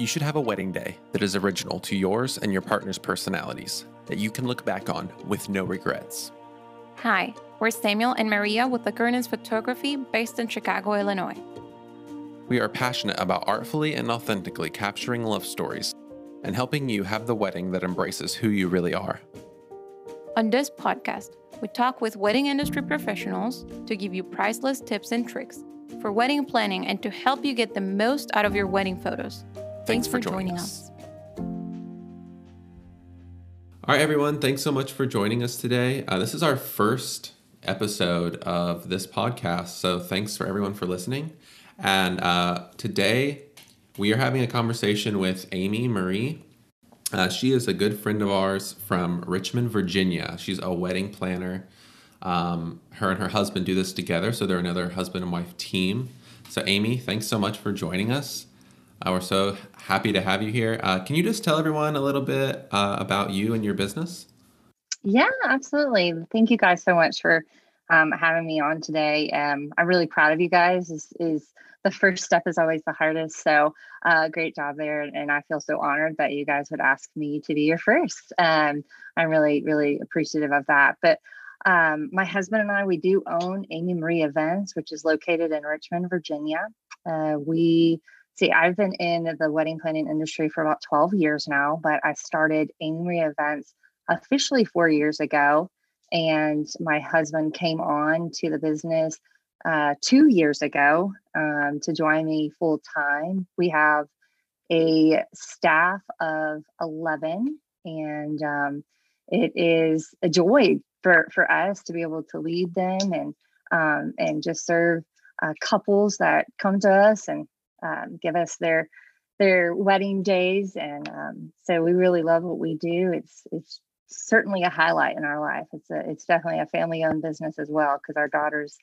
You should have a wedding day that is original to yours and your partner's personalities, that you can look back on with no regrets. Hi, we're Samuel and Maria with the Gurnens Photography based in Chicago, Illinois. We are passionate about artfully and authentically capturing love stories and helping you have the wedding that embraces who you really are. On this podcast, we talk with wedding industry professionals to give you priceless tips and tricks for wedding planning and to help you get the most out of your wedding photos. Thanks, for, joining, us. All right, everyone. Thanks so much for joining us today. Uh, this is our first episode of this podcast. So thanks for everyone for listening. And uh, today we are having a conversation with Amy Marie. Uh, she is a good friend of ours from Richmond, Virginia. She's a wedding planner. Um, her and her husband do this together, so they're another husband and wife team. So, Amy, thanks so much for joining us. Uh, we're so happy to have you here. Uh, can you just tell everyone a little bit uh, about you and your business? Yeah, absolutely. Thank you guys so much for um, having me on today. Um, I'm really proud of you guys. Is, is the first step is always the hardest. So, uh, great job there, and I feel so honored that you guys would ask me to be your first. Um, I'm really, really appreciative of that. But um, my husband and I, we do own Amy Marie Events, which is located in Richmond, Virginia. Uh, we See, I've been in the wedding planning industry for about 12 years now, but I started Amy Events officially four years ago. And my husband came on to the business uh, two years ago um, to join me full time. We have a staff of 11, and um, it is a joy for, for us to be able to lead them and um, and just serve uh, couples that come to us and um, give us their their wedding days, and um, so we really love what we do. It's it's certainly a highlight in our life. It's a it's definitely a family owned business as well because our daughters,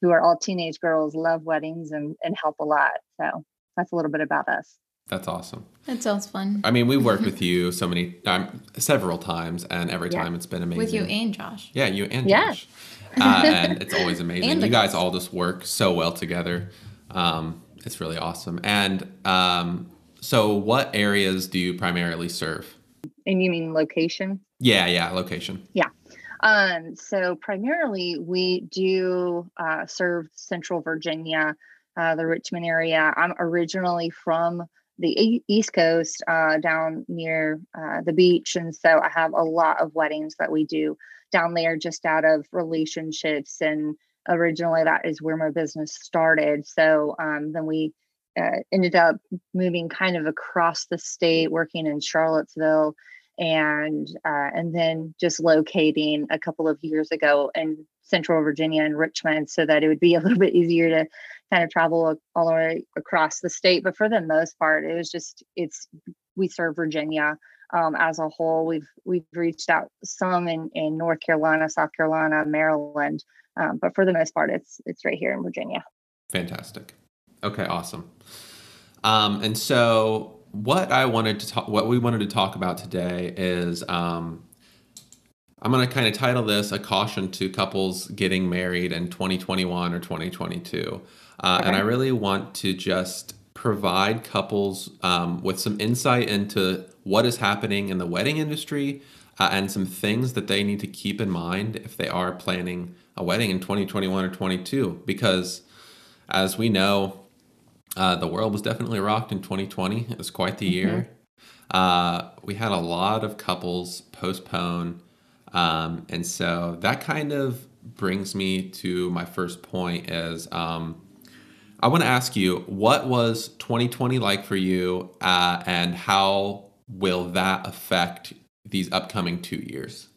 who are all teenage girls, love weddings and and help a lot. So that's a little bit about us. That's awesome. That sounds fun. I mean, we've worked with you so many, um, several times, and every yeah. time it's been amazing. With you and Josh. Yeah, you and yeah. Josh. Uh, and it's always amazing. you guys all just work so well together. Um, it's really awesome. And um, so, what areas do you primarily serve? And you mean location? Yeah, yeah, location. Yeah. Um, so primarily we do uh, serve Central Virginia, uh, the Richmond area. I'm originally from the East Coast, uh, down near uh, the beach, and so I have a lot of weddings that we do down there, just out of relationships and originally that is where my business started. So um, then we uh, ended up moving kind of across the state, working in Charlottesville, and uh, and then just locating a couple of years ago in Central Virginia and Richmond, so that it would be a little bit easier to kind of travel all the way across the state. But for the most part, it was just it's we serve Virginia. Um, as a whole. We've we've reached out some in, in North Carolina, South Carolina, Maryland, um, but for the most part, it's it's right here in Virginia. Fantastic. Okay, awesome. Um, and so what I wanted to talk, what we wanted to talk about today is, um, I'm going to kind of title this a caution to couples getting married in 2021 or 2022. Uh, okay. And I really want to just provide couples um, with some insight into what is happening in the wedding industry uh, and some things that they need to keep in mind if they are planning a wedding in 2021 or 22 because as we know uh, the world was definitely rocked in 2020 it was quite the mm-hmm. year uh, we had a lot of couples postpone um, and so that kind of brings me to my first point is um, i want to ask you what was 2020 like for you uh, and how will that affect these upcoming two years?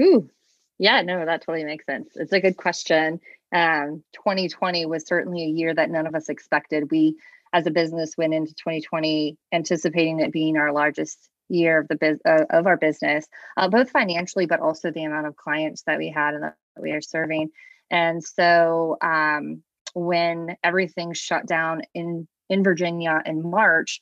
Ooh, yeah, no, that totally makes sense. It's a good question. Um, 2020 was certainly a year that none of us expected. We, as a business, went into 2020 anticipating it being our largest year of the biz- uh, of our business, uh, both financially, but also the amount of clients that we had and that we are serving. And so, um, when everything shut down in in Virginia in March,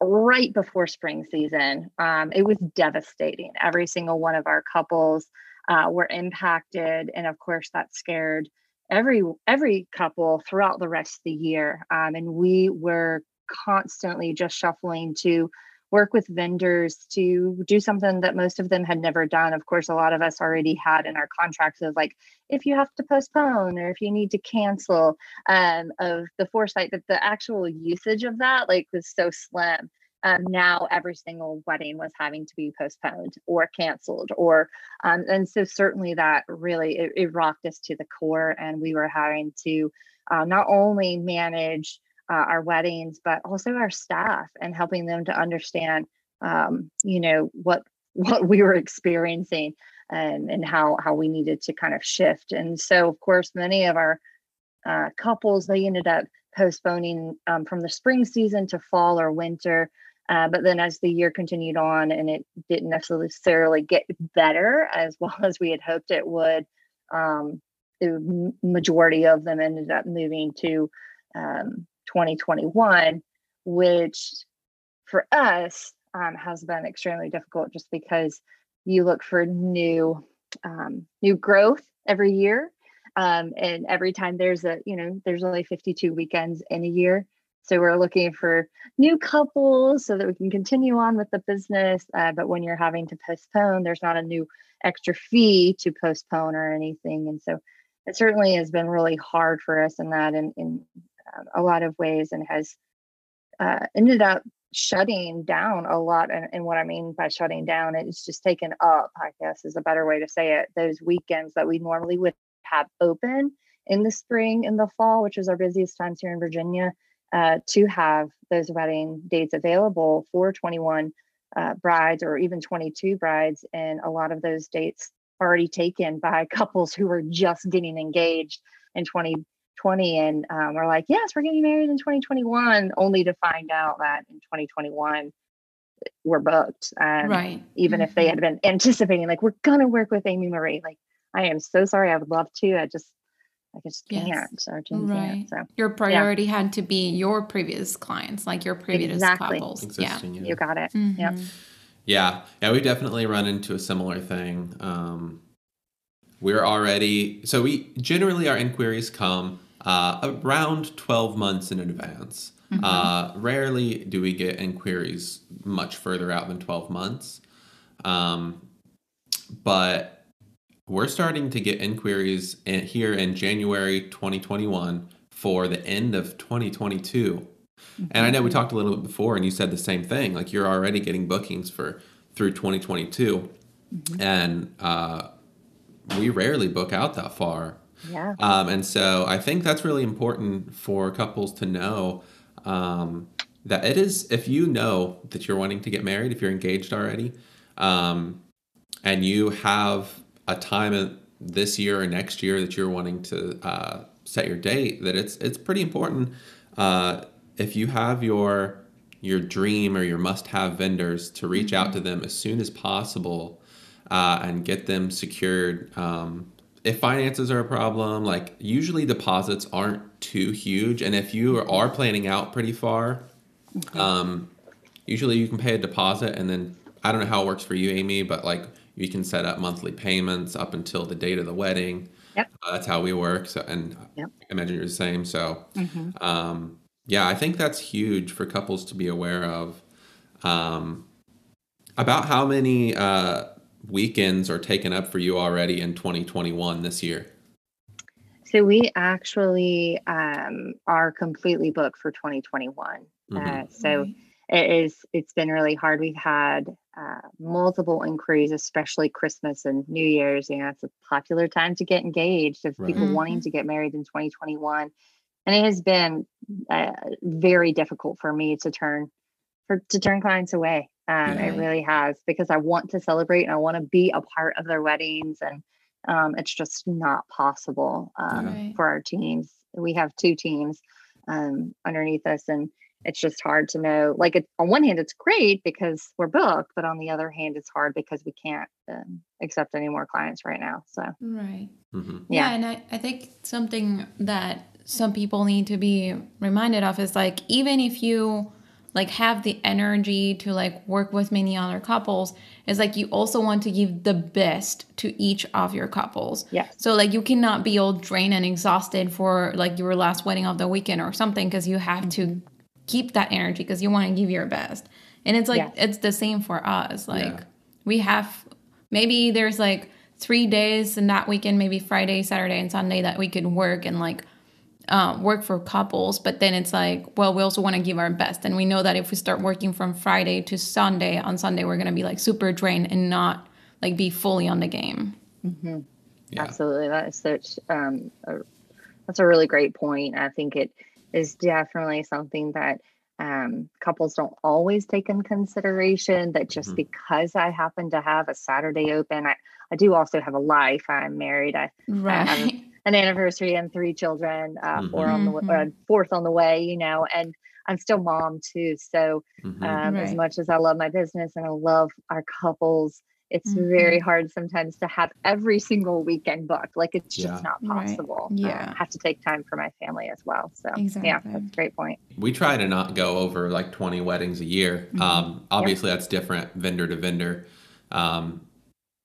right before spring season, um, it was devastating. Every single one of our couples uh, were impacted, and of course that scared every every couple throughout the rest of the year. Um, and we were constantly just shuffling to work with vendors to do something that most of them had never done. Of course, a lot of us already had in our contracts of like, if you have to postpone or if you need to cancel, um, of the foresight that the actual usage of that like was so slim. Um, now every single wedding was having to be postponed or canceled or um, and so certainly that really it, it, rocked us to the core and we were having to uh, not only manage uh, our weddings, but also our staff and helping them to understand, um, you know, what what we were experiencing and and how how we needed to kind of shift. And so, of course, many of our uh, couples they ended up postponing um, from the spring season to fall or winter. Uh, but then as the year continued on and it didn't necessarily get better as well as we had hoped it would, um, the majority of them ended up moving to um, 2021, which for us um, has been extremely difficult just because you look for new um, new growth every year. Um, and every time there's a, you know, there's only 52 weekends in a year. So we're looking for new couples so that we can continue on with the business. Uh, but when you're having to postpone, there's not a new extra fee to postpone or anything. And so it certainly has been really hard for us in that. And, and a lot of ways and has uh, ended up shutting down a lot. And, and what I mean by shutting down, it's just taken up, I guess is a better way to say it. Those weekends that we normally would have open in the spring and the fall, which is our busiest times here in Virginia, uh, to have those wedding dates available for 21 uh, brides or even 22 brides. And a lot of those dates already taken by couples who were just getting engaged in 2020 and um, we're like, yes, we're getting married in 2021, only to find out that in 2021 we're booked. And right. Even mm-hmm. if they mm-hmm. had been anticipating, like, we're gonna work with Amy Marie. Like, I am so sorry. I would love to. I just I just can't. Yes. Or right. Can't, so your priority yeah. had to be your previous clients, like your previous exactly. couples. Existing, yeah. yeah. You got it. Mm-hmm. Yeah. Yeah. Yeah. We definitely run into a similar thing. Um, we're already so we generally our inquiries come uh, around 12 months in advance. Mm-hmm. Uh, rarely do we get inquiries much further out than 12 months. Um, but we're starting to get inquiries here in January 2021 for the end of 2022. Mm-hmm. And I know we talked a little bit before, and you said the same thing. Like you're already getting bookings for through 2022, mm-hmm. and uh, we rarely book out that far. Yeah. Um, and so I think that's really important for couples to know um, that it is, if you know that you're wanting to get married, if you're engaged already, um, and you have a time this year or next year that you're wanting to uh, set your date, that it's it's pretty important. Uh, if you have your your dream or your must-have vendors to reach mm-hmm. out to them as soon as possible uh, and get them secured um, if finances are a problem, like usually deposits aren't too huge, and if you are planning out pretty far, okay. um, usually you can pay a deposit, and then I don't know how it works for you, Amy, but like you can set up monthly payments up until the date of the wedding. Yep. Uh, that's how we work. So, and yep. I imagine you're the same. So, mm-hmm. um, yeah, I think that's huge for couples to be aware of. Um, about how many uh, weekends are taken up for you already in 2021 this year? So we actually um, are completely booked for 2021. Mm-hmm. Uh, so it is. It's been really hard. We've had uh, multiple inquiries, especially Christmas and New Year's. You know, it's a popular time to get engaged of right. people mm-hmm. wanting to get married in 2021, and it has been uh, very difficult for me to turn for to turn clients away. Um, yeah. It really has because I want to celebrate and I want to be a part of their weddings, and um, it's just not possible um, right. for our teams. We have two teams um, underneath us, and it's just hard to know. Like, it, on one hand, it's great because we're booked, but on the other hand, it's hard because we can't um, accept any more clients right now. So, right, mm-hmm. yeah. yeah, and I, I think something that some people need to be reminded of is like even if you like have the energy to like work with many other couples is like you also want to give the best to each of your couples yeah so like you cannot be all drained and exhausted for like your last wedding of the weekend or something because you have to keep that energy because you want to give your best. And it's like yeah. it's the same for us. Like yeah. we have maybe there's like three days in that weekend, maybe Friday, Saturday, and Sunday that we could work and like uh, work for couples. But then it's like, well, we also want to give our best, and we know that if we start working from Friday to Sunday, on Sunday we're gonna be like super drained and not like be fully on the game. Mm-hmm. Yeah. Absolutely, that is such um, a, that's a really great point. I think it is definitely something that um, couples don't always take in consideration that just mm-hmm. because I happen to have a Saturday open, I, I do also have a life. I'm married. I, right. I have an anniversary and three children, uh, mm-hmm. four on the uh, mm-hmm. fourth on the way, you know, and I'm still mom too. So mm-hmm. um, right. as much as I love my business and I love our couples, it's mm-hmm. very hard sometimes to have every single weekend booked. Like it's just yeah. not possible. Right. Yeah. Um, I have to take time for my family as well. So exactly. yeah, that's a great point. We try to not go over like 20 weddings a year. Mm-hmm. Um, obviously yep. that's different vendor to vendor. Um,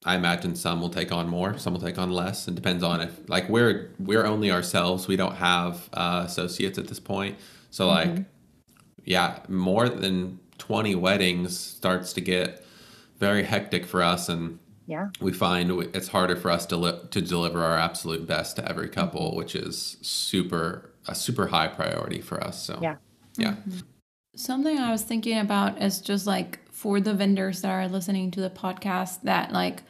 I imagine some will take on more, some will take on less. It depends on if like we're we're only ourselves. We don't have uh, associates at this point. So like mm-hmm. yeah, more than 20 weddings starts to get very hectic for us and yeah. we find it's harder for us to, li- to deliver our absolute best to every couple which is super a super high priority for us so. Yeah. Yeah. Mm-hmm. something i was thinking about is just like for the vendors that are listening to the podcast that like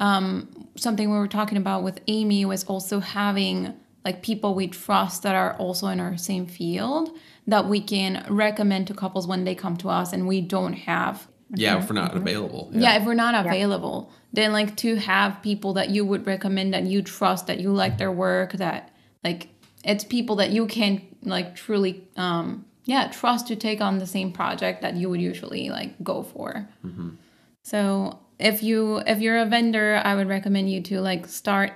um, something we were talking about with amy was also having like people we trust that are also in our same field that we can recommend to couples when they come to us and we don't have yeah if we're not available yeah. yeah. if we're not available yeah. then like to have people that you would recommend that you trust that you like their work that like it's people that you can like truly um yeah trust to take on the same project that you would usually like go for mm-hmm. so if you if you're a vendor i would recommend you to like start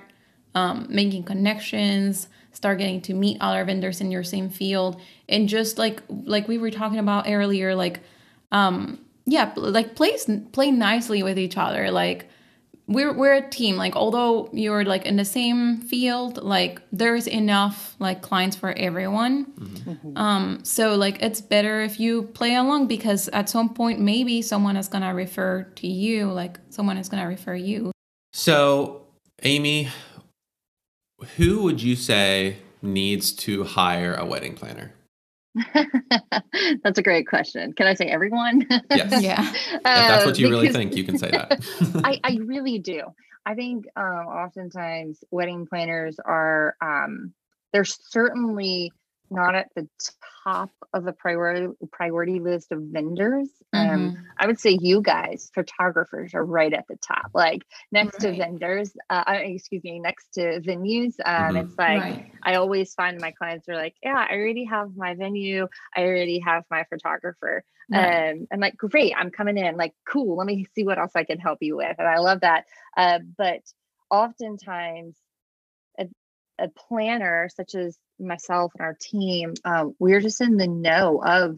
um, making connections start getting to meet other vendors in your same field and just like like we were talking about earlier like um yeah like play play nicely with each other like we're we're a team like although you're like in the same field like there's enough like clients for everyone. Mm-hmm. um so like it's better if you play along because at some point maybe someone is gonna refer to you like someone is gonna refer you. So amy who would you say needs to hire a wedding planner that's a great question. Can I say everyone? Yes. yeah. If that's what you really think, you can say that. I, I really do. I think um, oftentimes wedding planners are, um, they're certainly not at the top of the priority priority list of vendors. Um, mm-hmm. Um, I would say you guys, photographers, are right at the top. Like next right. to vendors, uh, excuse me, next to venues. Um, mm-hmm. It's like right. I always find my clients are like, "Yeah, I already have my venue. I already have my photographer." Right. Um, I'm like, "Great, I'm coming in. Like, cool. Let me see what else I can help you with." And I love that. Uh, but oftentimes a planner such as myself and our team, uh, we're just in the know of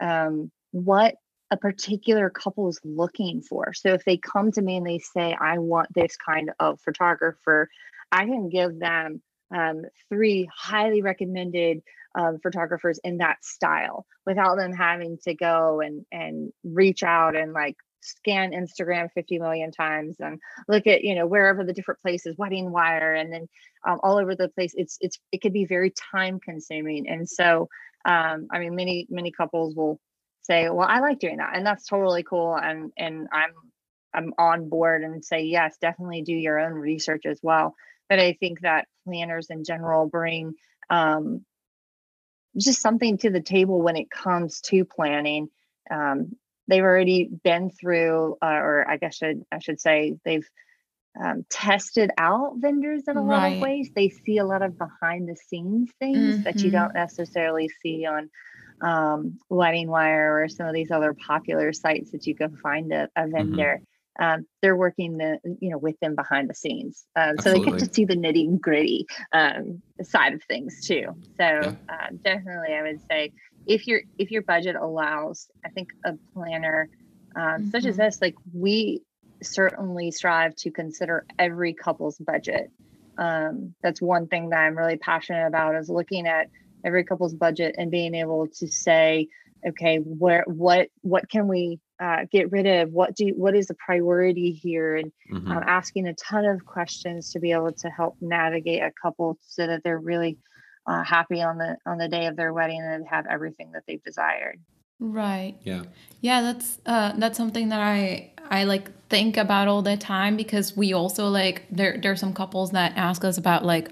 um, what a particular couple is looking for. So if they come to me and they say, I want this kind of photographer, I can give them um, three highly recommended um, photographers in that style without them having to go and and reach out and like scan Instagram 50 million times and look at, you know, wherever the different places, wedding wire, and then um, all over the place. It's, it's, it could be very time consuming. And so, um, I mean, many, many couples will say, well, I like doing that. And that's totally cool. And, and I'm, I'm on board and say, yes, definitely do your own research as well. But I think that planners in general bring, um, just something to the table when it comes to planning um, they've already been through, uh, or I guess should I should say they've um, tested out vendors in a right. lot of ways. They see a lot of behind the scenes things mm-hmm. that you don't mm-hmm. necessarily see on um, Wedding Wire or some of these other popular sites that you can find a, a mm-hmm. vendor. Mm-hmm. Um, they're working the you know with them behind the scenes, um, so they get to see the nitty gritty um, side of things too. So yeah. uh, definitely, I would say if your if your budget allows i think a planner um, mm-hmm. such as mm-hmm. this like we certainly strive to consider every couple's budget um, that's one thing that i'm really passionate about is looking at every couple's budget and being able to say okay, where what what can we uh, get rid of? What do what is the priority here? And mm-hmm. um, asking a ton of questions to be able to help navigate a couple so that they're really uh, happy on the on the day of their wedding and have everything that they've desired. Right. Yeah. Yeah, that's uh that's something that I I like think about all the time because we also like there there's some couples that ask us about like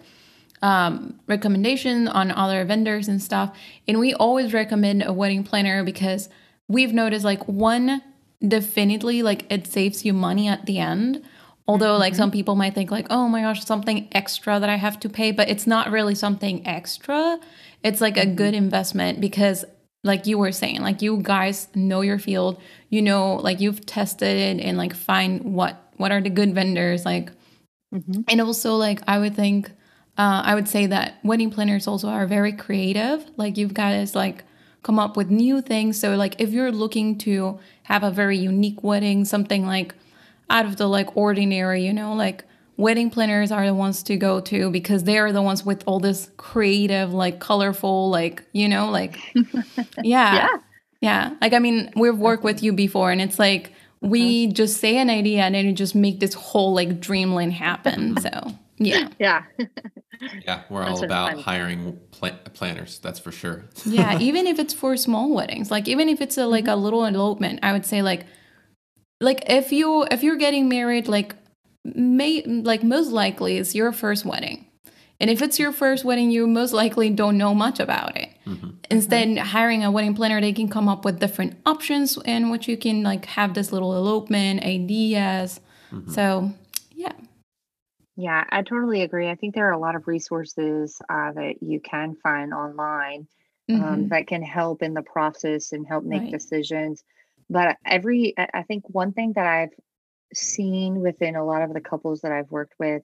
um recommendation on other vendors and stuff and we always recommend a wedding planner because we've noticed like one definitely like it saves you money at the end although like mm-hmm. some people might think like oh my gosh something extra that i have to pay but it's not really something extra it's like mm-hmm. a good investment because like you were saying like you guys know your field you know like you've tested it and like find what what are the good vendors like mm-hmm. and also like i would think uh, i would say that wedding planners also are very creative like you've got guys like come up with new things so like if you're looking to have a very unique wedding something like out of the like ordinary you know? Like wedding planners are the ones to go to because they're the ones with all this creative like colorful like you know? Like yeah. Yeah. Yeah. Like i mean we've worked with you before and it's like we mm-hmm. just say an idea and then you just make this whole like dreamland happen. So yeah. Yeah. Yeah. We're all about hiring pl- planners. That's for sure. Yeah. Even if it's for small weddings. Like even if it's a like a mm-hmm. little elopement i would say like like if you if you're getting married like may like most likely it's your first wedding. And if it's your first wedding, you most likely don't know much about it. Mm-hmm. Instead, mm-hmm. hiring a wedding planner, they can come up with different options and what you can like have this little elopement ideas. Mm-hmm. So, yeah. Yeah, I totally agree. I think there are a lot of resources uh, that you can find online um, mm-hmm. that can help in the process and help make right. decisions. But every, I think one thing that I've seen within a lot of the couples that I've worked with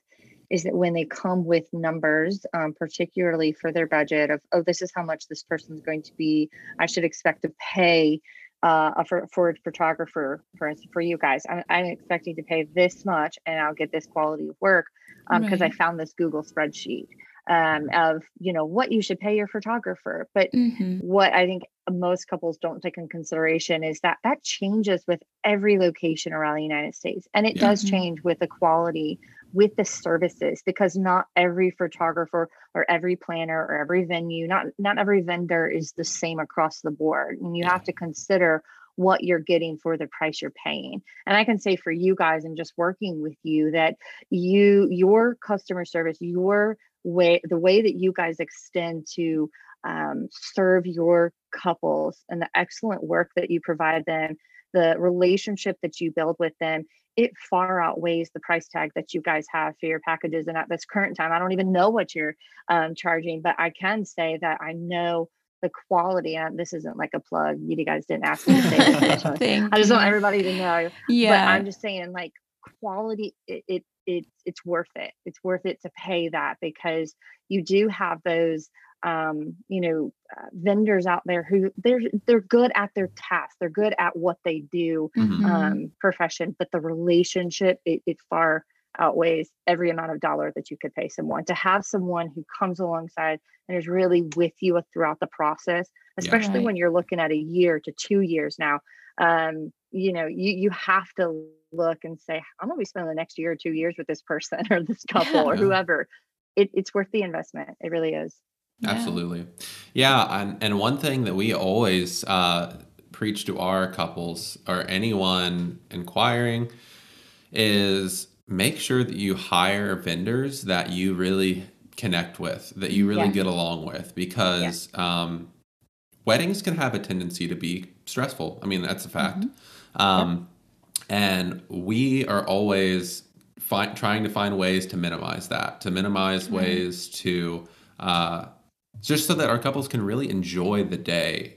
is that when they come with numbers, um, particularly for their budget of, oh, this is how much this person's going to be, I should expect to pay uh, for, for a photographer, for instance, for you guys, I'm, I'm, expecting to pay this much and I'll get this quality of work because um, right. I found this Google spreadsheet um, of you know what you should pay your photographer but mm-hmm. what i think most couples don't take in consideration is that that changes with every location around the united states and it yeah. does mm-hmm. change with the quality with the services because not every photographer or every planner or every venue not not every vendor is the same across the board and you yeah. have to consider what you're getting for the price you're paying. And I can say for you guys and just working with you that you your customer service, your way the way that you guys extend to um, serve your couples and the excellent work that you provide them the relationship that you build with them it far outweighs the price tag that you guys have for your packages. And at this current time i don't even know what you're um, charging but i can say that i know the quality and this isn't like a plug. You guys didn't ask me to say this i just want everybody to know. Yeah. But i'm just saying like quality it, it it's it's worth it. It's worth it to pay that because you do have those um, you know uh, vendors out there who they're they're good at their task. They're good at what they do mm-hmm. um, profession, but the relationship it, it far outweighs every amount of dollar that you could pay someone to have someone who comes alongside and is really with you throughout the process especially yeah, right. when you're looking at a year to two years now um, you know you you have to look and say i'm going to be spending the next year or two years with this person or this couple yeah. or whoever it, it's worth the investment it really is absolutely yeah and, and one thing that we always uh, preach to our couples or anyone inquiring is make sure that you hire vendors that you really connect with that you really yeah. get along with because yeah. um, weddings can have a tendency to be stressful i mean that's a fact mm-hmm. Um, and we are always fi- trying to find ways to minimize that, to minimize mm-hmm. ways to uh, just so that our couples can really enjoy the day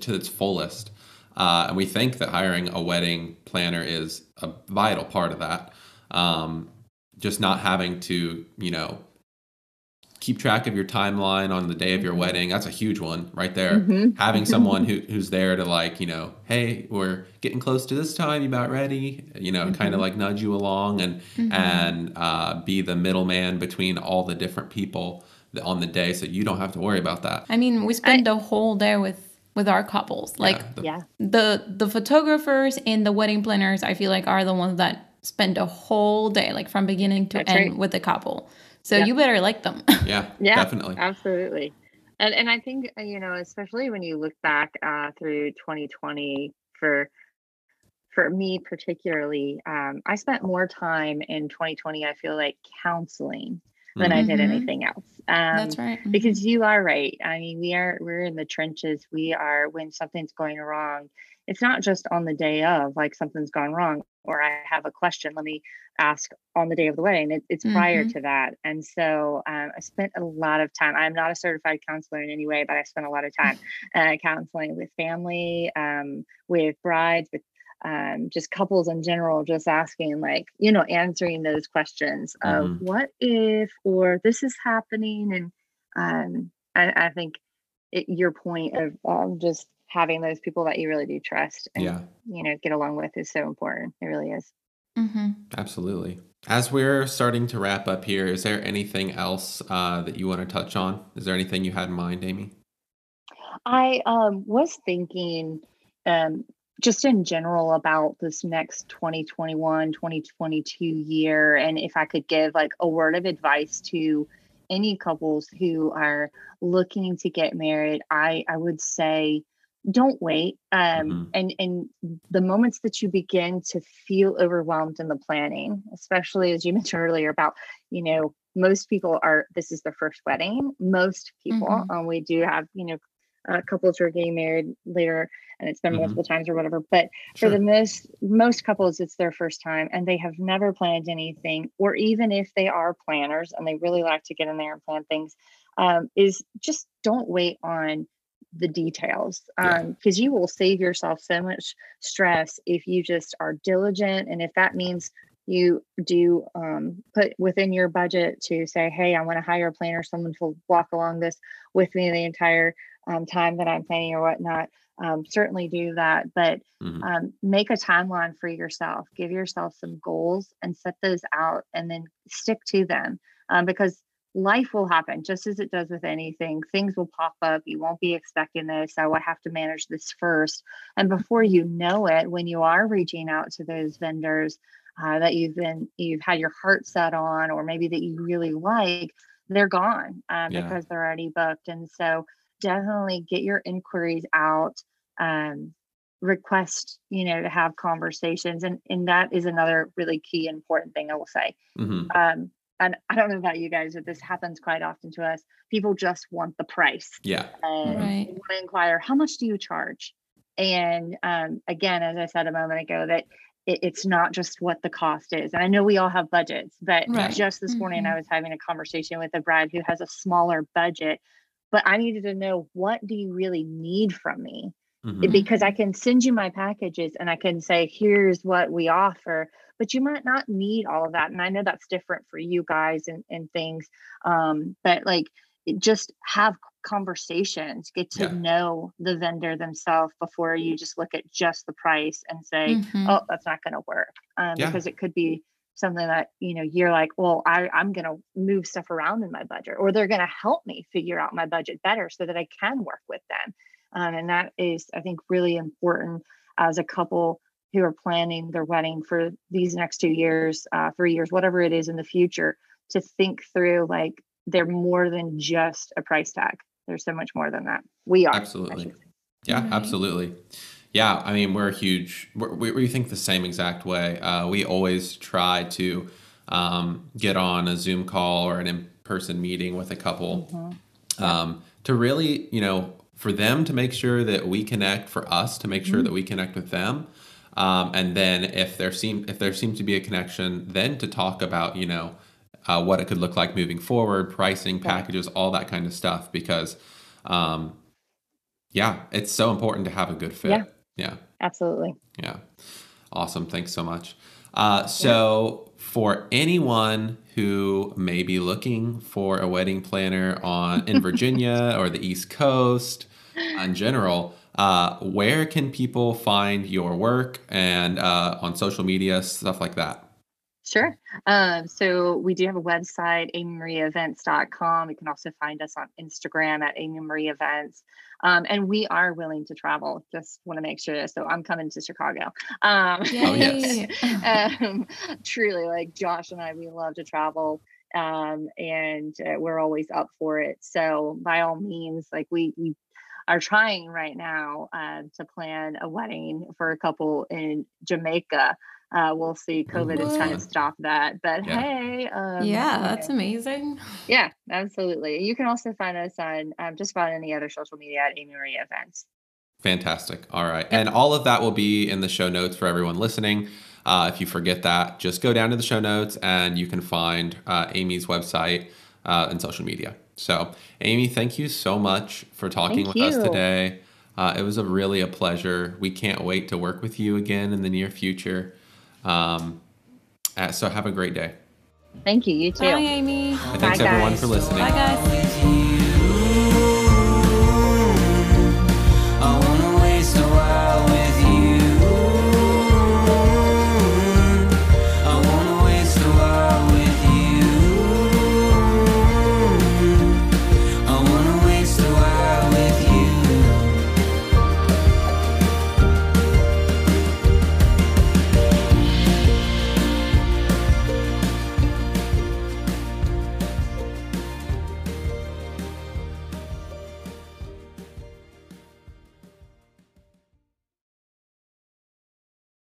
to its fullest. Uh, and we think that hiring a wedding planner is a vital part of that. Um, just not having to, you know, keep track of your timeline on the day of your mm-hmm. wedding that's a huge one right there mm-hmm. having someone who, who's there to like you know hey we're getting close to this time you about ready you know mm-hmm. kind of like nudge you along and mm-hmm. and uh, be the middleman between all the different people on the day so you don't have to worry about that i mean we spend I, the whole day with with our couples. Like yeah, the, yeah. the the photographers and the wedding planners, I feel like are the ones that spend a whole day, like from beginning to That's end, right. with the couple. So you better like them. Yeah, yeah, definitely, absolutely. And and I think uh, you know, especially when you look back uh, through 2020 for for me particularly, um, I spent more time in 2020. I feel like counseling than mm-hmm. I did mm-hmm. anything else. Um, That's right. Mm-hmm. Because you are right. I mean, we are we're in the trenches. We are when something's going wrong. It's not just on the day of like something's gone wrong or I have a question. Let me ask on the day of the wedding. It, it's mm-hmm. prior to that, and so um, I spent a lot of time. I'm not a certified counselor in any way, but I spent a lot of time uh, counseling with family, um, with brides, with um, just couples in general, just asking, like, you know, answering those questions of mm-hmm. what if or this is happening. And um, I, I think it, your point of um, just having those people that you really do trust and, yeah. you know, get along with is so important. It really is. Mm-hmm. Absolutely. As we're starting to wrap up here, is there anything else uh, that you want to touch on? Is there anything you had in mind, Amy? I um, was thinking um, just in general about this next 2021 2022 year and if i could give like a word of advice to any couples who are looking to get married i i would say don't wait um mm-hmm. and and the moments that you begin to feel overwhelmed in the planning especially as you mentioned earlier about you know most people are this is their first wedding most people mm-hmm. um, we do have you know uh, couples who are getting married later and it's been mm-hmm. multiple times or whatever but sure. for the most most couples it's their first time and they have never planned anything or even if they are planners and they really like to get in there and plan things um, is just don't wait on the details because um, you will save yourself so much stress if you just are diligent and if that means you do um, put within your budget to say hey i want to hire a planner someone to walk along this with me the entire um, time that I'm planning or whatnot, um, certainly do that. But mm-hmm. um, make a timeline for yourself. Give yourself some goals and set those out, and then stick to them um, because life will happen just as it does with anything. Things will pop up. You won't be expecting this. I will have to manage this first. And before you know it, when you are reaching out to those vendors uh, that you've been you've had your heart set on, or maybe that you really like, they're gone uh, yeah. because they're already booked. And so definitely get your inquiries out um, request you know to have conversations and and that is another really key important thing i will say mm-hmm. um, and i don't know about you guys but this happens quite often to us people just want the price yeah and right. want to inquire how much do you charge and um, again as i said a moment ago that it, it's not just what the cost is and i know we all have budgets but right. just this morning mm-hmm. i was having a conversation with a bride who has a smaller budget but I needed to know what do you really need from me? Mm-hmm. Because I can send you my packages and I can say, here's what we offer, but you might not need all of that. And I know that's different for you guys and, and things. Um, but like just have conversations, get to yeah. know the vendor themselves before you just look at just the price and say, mm-hmm. oh, that's not going to work. Um, yeah. Because it could be something that you know you're like well I, i'm going to move stuff around in my budget or they're going to help me figure out my budget better so that i can work with them um, and that is i think really important as a couple who are planning their wedding for these next two years uh, three years whatever it is in the future to think through like they're more than just a price tag there's so much more than that we are absolutely yeah absolutely yeah, I mean, we're a huge. We're, we think the same exact way. Uh, we always try to um, get on a Zoom call or an in-person meeting with a couple mm-hmm. um, to really, you know, for them to make sure that we connect, for us to make sure mm-hmm. that we connect with them, um, and then if there seem if there seems to be a connection, then to talk about, you know, uh, what it could look like moving forward, pricing, packages, all that kind of stuff, because. Um, yeah, it's so important to have a good fit. Yeah. Yeah. Absolutely. Yeah. Awesome. Thanks so much. Uh, so, yeah. for anyone who may be looking for a wedding planner on in Virginia or the East Coast in general, uh, where can people find your work and uh, on social media, stuff like that? Sure. Um, so we do have a website, amymarieevents.com. You can also find us on Instagram at amymariaevents. Um, and we are willing to travel. Just want to make sure. So I'm coming to Chicago. Um, oh, yes. um, truly, like Josh and I, we love to travel. Um, and uh, we're always up for it. So by all means, like we we are trying right now uh, to plan a wedding for a couple in Jamaica. Uh, we'll see. COVID has kind of stopped that, but yeah. hey, um, yeah, that's amazing. Yeah, absolutely. You can also find us on um, just about any other social media at Amy Marie Events. Fantastic. All right, and all of that will be in the show notes for everyone listening. Uh, if you forget that, just go down to the show notes and you can find uh, Amy's website uh, and social media. So, Amy, thank you so much for talking thank with you. us today. Uh, it was a really a pleasure. We can't wait to work with you again in the near future. Um, uh, so, have a great day. Thank you. You too. Bye, Amy. And thanks Bye, everyone for listening. Bye, guys.